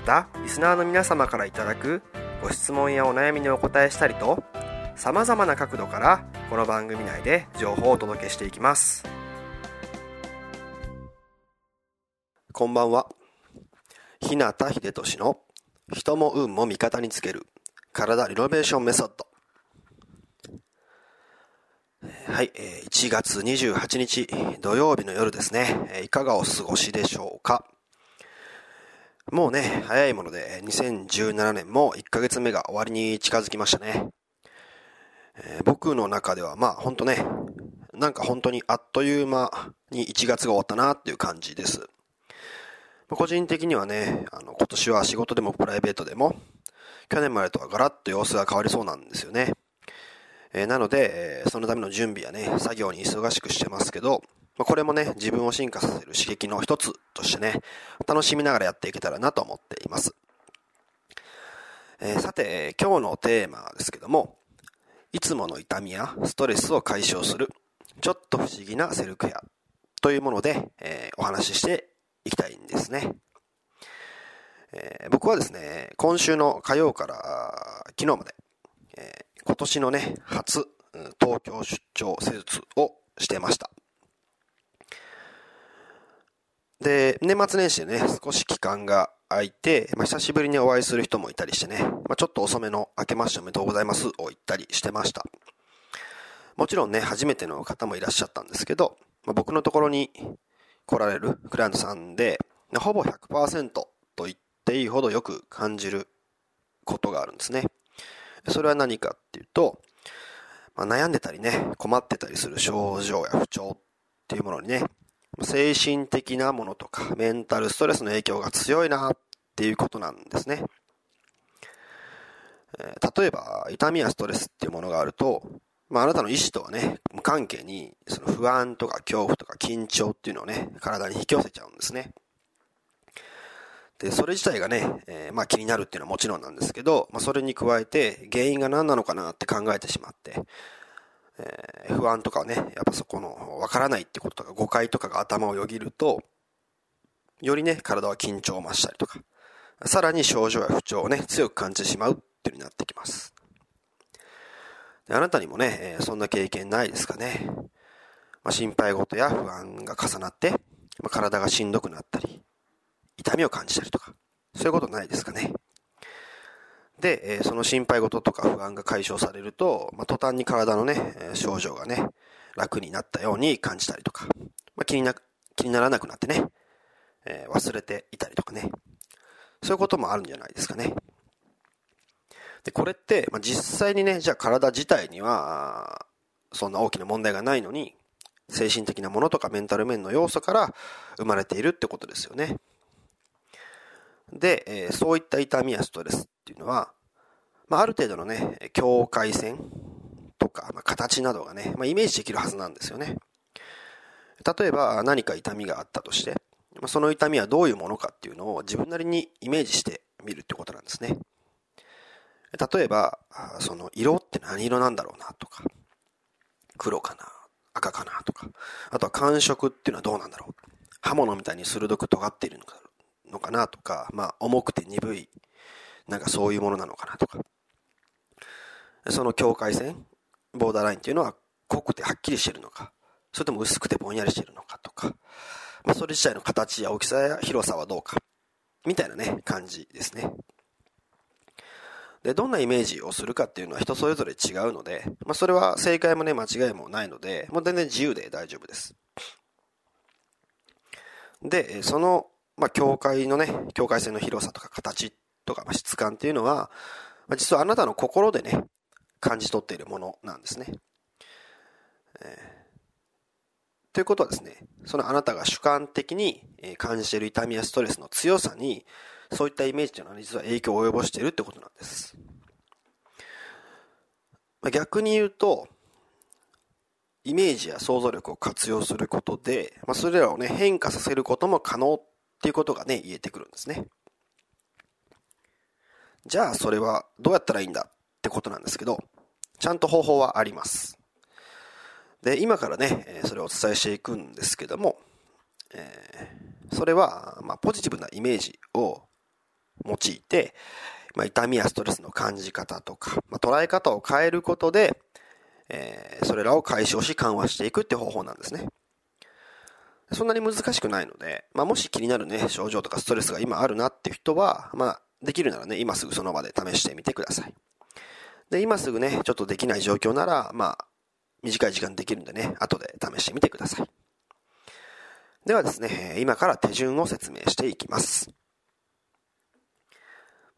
またリスナーの皆様からいただくご質問やお悩みにお答えしたりとさまざまな角度からこの番組内で情報をお届けしていきます。こんばんは。日向秀俊の人も運も味方につける体リノベーションメソッド。はい、1月28日土曜日の夜ですね。いかがお過ごしでしょうか？もうね、早いもので2017年も1ヶ月目が終わりに近づきましたね。え僕の中ではまあほんとね、なんか本当にあっという間に1月が終わったなっていう感じです。個人的にはね、あの今年は仕事でもプライベートでも去年までとはガラッと様子が変わりそうなんですよね。えー、なので、えそのための準備やね、作業に忙しくしてますけど、これもね、自分を進化させる刺激の一つとしてね、楽しみながらやっていけたらなと思っています。えー、さて、今日のテーマですけども、いつもの痛みやストレスを解消する、ちょっと不思議なセルフケアというもので、えー、お話ししていきたいんですね。えー、僕はですね、今週の火曜から昨日まで、え今年のね、初、東京出張施術をしてました。で、年末年始でね、少し期間が空いて、まあ、久しぶりにお会いする人もいたりしてね、まあ、ちょっと遅めの明けましておめでとうございますを言ったりしてました。もちろんね、初めての方もいらっしゃったんですけど、まあ、僕のところに来られるクライアントさんで、ほぼ100%と言っていいほどよく感じることがあるんですね。それは何かっていうと、まあ、悩んでたりね、困ってたりする症状や不調っていうものにね、精神的なものとかメンタルストレスの影響が強いなっていうことなんですね。え、例えば、痛みやストレスっていうものがあると、まあ、あなたの意思とはね、無関係に、その不安とか恐怖とか緊張っていうのをね、体に引き寄せちゃうんですね。で、それ自体がね、えー、まあ気になるっていうのはもちろんなんですけど、まあそれに加えて原因が何なのかなって考えてしまって、えー、不安とかね、やっぱそこのわからないってこととか誤解とかが頭をよぎると、よりね、体は緊張を増したりとか、さらに症状や不調をね、強く感じてしまうっていうになってきます。であなたにもね、えー、そんな経験ないですかね？まあ、心配事や不安が重なって、まあ、体がしんどくなったり、痛みを感じたりとか、そういうことないですかね？で、えその心配事とか不安が解消されると、まあ、途端に体のね、症状がね、楽になったように感じたりとか、まあ、気にな、気にならなくなってね、えー、忘れていたりとかね、そういうこともあるんじゃないですかね。で、これって、まあ、実際にね、じゃあ体自体には、そんな大きな問題がないのに、精神的なものとかメンタル面の要素から生まれているってことですよね。で、えー、そういった痛みやストレスっていうのは、まあ、ある程度のね、境界線とか、まあ、形などがね、まあ、イメージできるはずなんですよね。例えば何か痛みがあったとして、まあ、その痛みはどういうものかっていうのを自分なりにイメージしてみるってことなんですね。例えば、その色って何色なんだろうなとか、黒かな、赤かなとか、あとは感触っていうのはどうなんだろう。刃物みたいに鋭く尖っているのかなとか、まあ、重くて鈍い、なんかそういうものなのかなとか。その境界線、ボーダーラインっていうのは濃くてはっきりしてるのか、それとも薄くてぼんやりしてるのかとか、まあ、それ自体の形や大きさや広さはどうか、みたいなね、感じですね。で、どんなイメージをするかっていうのは人それぞれ違うので、まあ、それは正解もね、間違いもないので、もう全然自由で大丈夫です。で、その、まあ、境界のね、境界線の広さとか形っとか、まあ、質感っていうのは、まあ、実はあなたの心でね、感じ取っているものなんですね。えー、ということはですね、そのあなたが主観的に感じている痛みやストレスの強さに、そういったイメージというのは実は影響を及ぼしているってことなんです。逆に言うと、イメージや想像力を活用することで、まあ、それらをね、変化させることも可能っていうことがね、言えてくるんですね。じゃあ、それはどうやったらいいんだってことなんですけど、ちゃんと方法はあります。で、今からね、それをお伝えしていくんですけども、えー、それは、まあ、ポジティブなイメージを用いて、まあ、痛みやストレスの感じ方とか、まあ、捉え方を変えることで、えー、それらを解消し緩和していくって方法なんですね。そんなに難しくないので、まあ、もし気になるね、症状とかストレスが今あるなっていう人は、まあ、できるならね、今すぐその場で試してみてください。で、今すぐね、ちょっとできない状況なら、まあ、短い時間できるんでね、後で試してみてください。ではですね、今から手順を説明していきます。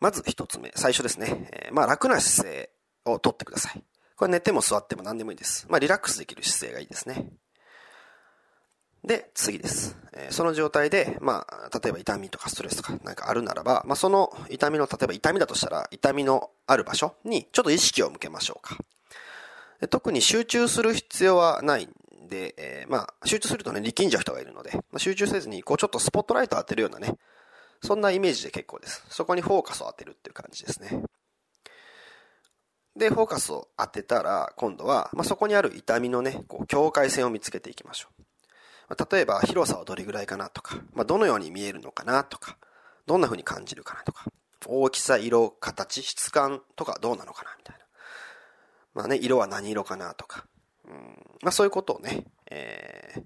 まず一つ目、最初ですね。まあ楽な姿勢をとってください。これ寝ても座っても何でもいいです。まあリラックスできる姿勢がいいですね。で、次です。えー、その状態で、まあ、例えば痛みとかストレスとかなんかあるならば、まあその痛みの、例えば痛みだとしたら、痛みのある場所にちょっと意識を向けましょうか。特に集中する必要はないんで、えー、まあ、集中するとね、力んじゃう人がいるので、まあ、集中せずに、こうちょっとスポットライトを当てるようなね、そんなイメージで結構です。そこにフォーカスを当てるっていう感じですね。で、フォーカスを当てたら、今度は、まあ、そこにある痛みのね、こう、境界線を見つけていきましょう。例えば、広さはどれぐらいかなとか、まあ、どのように見えるのかなとか、どんな風に感じるかなとか、大きさ、色、形、質感とかどうなのかなみたいな。まあね、色は何色かなとか、うんまあそういうことをね、えー、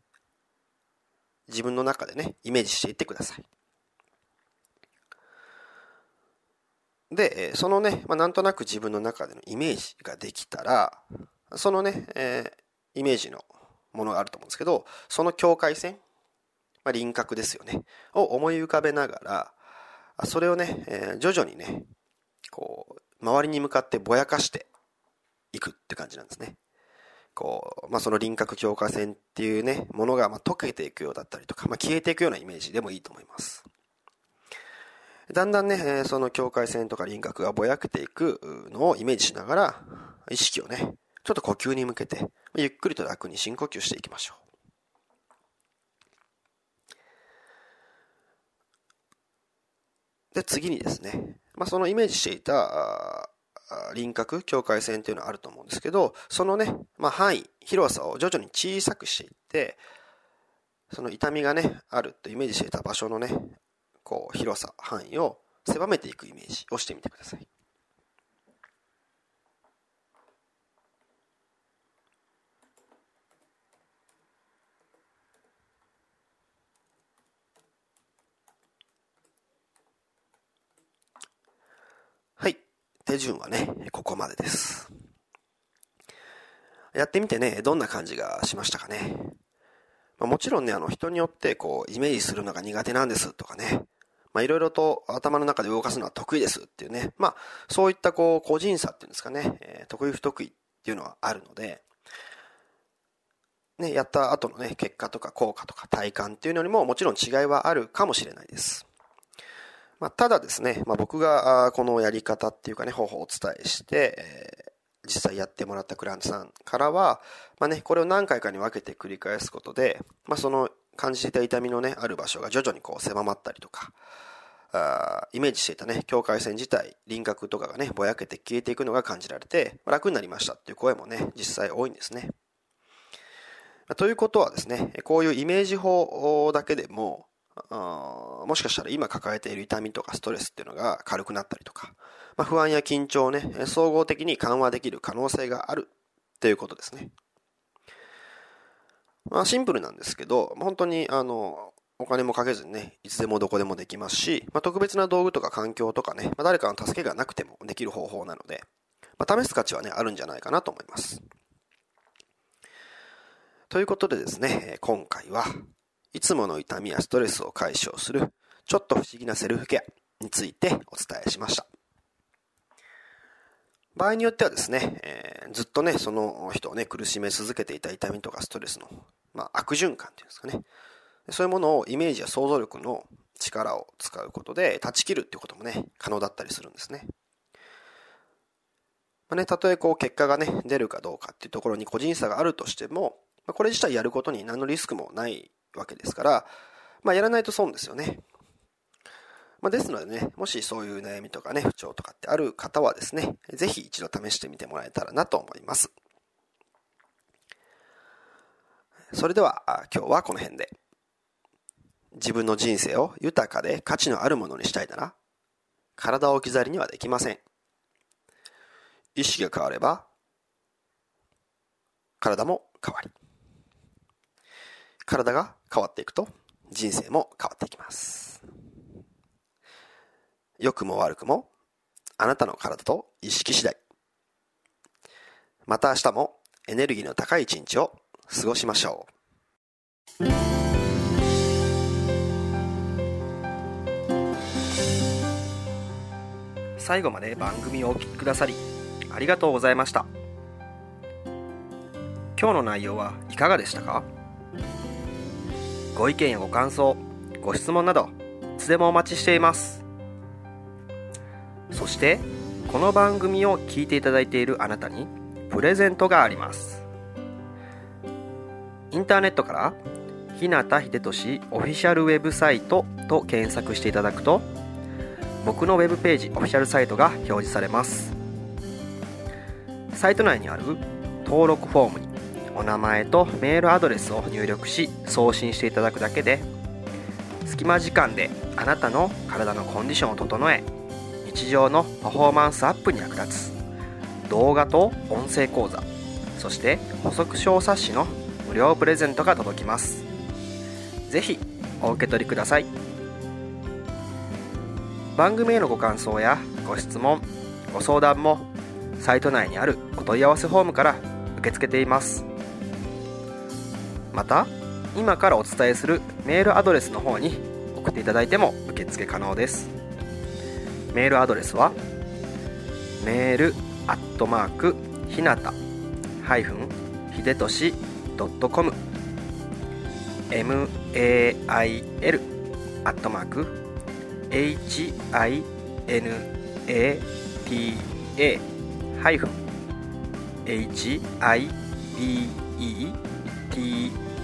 自分の中でね、イメージしていってください。で、そのね、まあ、なんとなく自分の中でのイメージができたら、そのね、えー、イメージのものがあると思うんですけど、その境界線、まあ、輪郭ですよね、を思い浮かべながら、それをね、えー、徐々にね、こう、周りに向かってぼやかしていくって感じなんですね。こう、まあ、その輪郭境界線っていうね、ものがま溶けていくようだったりとか、まあ、消えていくようなイメージでもいいと思います。だんだんね、その境界線とか輪郭がぼやけていくのをイメージしながら、意識をね、ちょっと呼吸に向けて、ゆっくりと楽に深呼吸していきましょう。で、次にですね、まあ、そのイメージしていた輪郭、境界線っていうのはあると思うんですけど、そのね、まあ、範囲、広さを徐々に小さくしていって、その痛みがね、あるとイメージしていた場所のね、こう、広さ、範囲を狭めていくイメージをしてみてくださ。い。手順はね、ここまでです。やってみてね、どんな感じがしましたかね。まあ、もちろんね、あの、人によって、こう、イメージするのが苦手なんですとかね、まあ、いろいろと頭の中で動かすのは得意ですっていうね、まあ、そういったこう、個人差っていうんですかね、えー、得意不得意っていうのはあるので、ね、やった後のね、結果とか効果とか体感っていうのにももちろん違いはあるかもしれないです。まあ、ただですね、まあ、僕がこのやり方っていうかね、方法をお伝えして、えー、実際やってもらったクライアントさんからは、まあね、これを何回かに分けて繰り返すことで、まあ、その感じていた痛みのね、ある場所が徐々にこう狭まったりとか、あイメージしていたね、境界線自体、輪郭とかがね、ぼやけて消えていくのが感じられて、楽になりましたっていう声もね、実際多いんですね。ということはですね、こういうイメージ法だけでも、あもしかしたら今抱えている痛みとかストレスっていうのが軽くなったりとか、まあ、不安や緊張をね、総合的に緩和できる可能性があるっていうことですね。まあ、シンプルなんですけど、本当にあの、お金もかけずにね、いつでもどこでもできますし、まあ、特別な道具とか環境とかね、まあ、誰かの助けがなくてもできる方法なので、まあ、試す価値はね、あるんじゃないかなと思います。ということでですね、今回はいつもの痛みやストレスを解消するちょっと不思議なセルフケアについてお伝えしました。場合によってはですね、えー、ずっとね、その人をね、苦しめ続けていた痛みとかストレスの、まあ、悪循環っていうんですかね。そういうものをイメージや想像力の力を使うことで断ち切るっていうこともね、可能だったりするんですね。まあね、たとえこう結果がね、出るかどうかっていうところに個人差があるとしても、まあ、これ自体やることに何のリスクもないわけですから、まあ、やらないと損ですよね。まあ、ですのでね、もしそういう悩みとかね、不調とかってある方はですね、ぜひ一度試してみてもらえたらなと思います。それでは今日はこの辺で。自分の人生を豊かで価値のあるものにしたいなら、体を置き去りにはできません。意識が変われば、体も変わり。体が変わっていくと人生も変わっていきます。良くも悪くもあなたの体と意識次第。また明日もエネルギーの高い一日を過ごしましょう。最後まで番組をお聴きくださりありがとうございました。今日の内容はいかがでしたか？ご意見やご感想、ご質問など、いつでもお待ちしています。そして、この番組を聞いていただいているあなたに、プレゼントがあります。インターネットから、日向秀俊オフィシャルウェブサイトと検索していただくと、僕のウェブページオフィシャルサイトが表示されます。サイト内にある登録フォームにお名前とメールアドレスを入力し送信していただくだけで隙間時間であなたの体のコンディションを整え日常のパフォーマンスアップに役立つ。動画と音声講座そして補足小冊子の無料プレゼントが届きます。是非お受け取りください。番組へのご感想やご質問ご相談もサイト内にあるお問い合わせフォームから受け付けています。また今からお伝えするメールアドレスの方に送っていただいても受付可能です。メールアドレスはメールアットマークひなたハイフンひでとし .com mail アットマーク hinata ハイフン hibe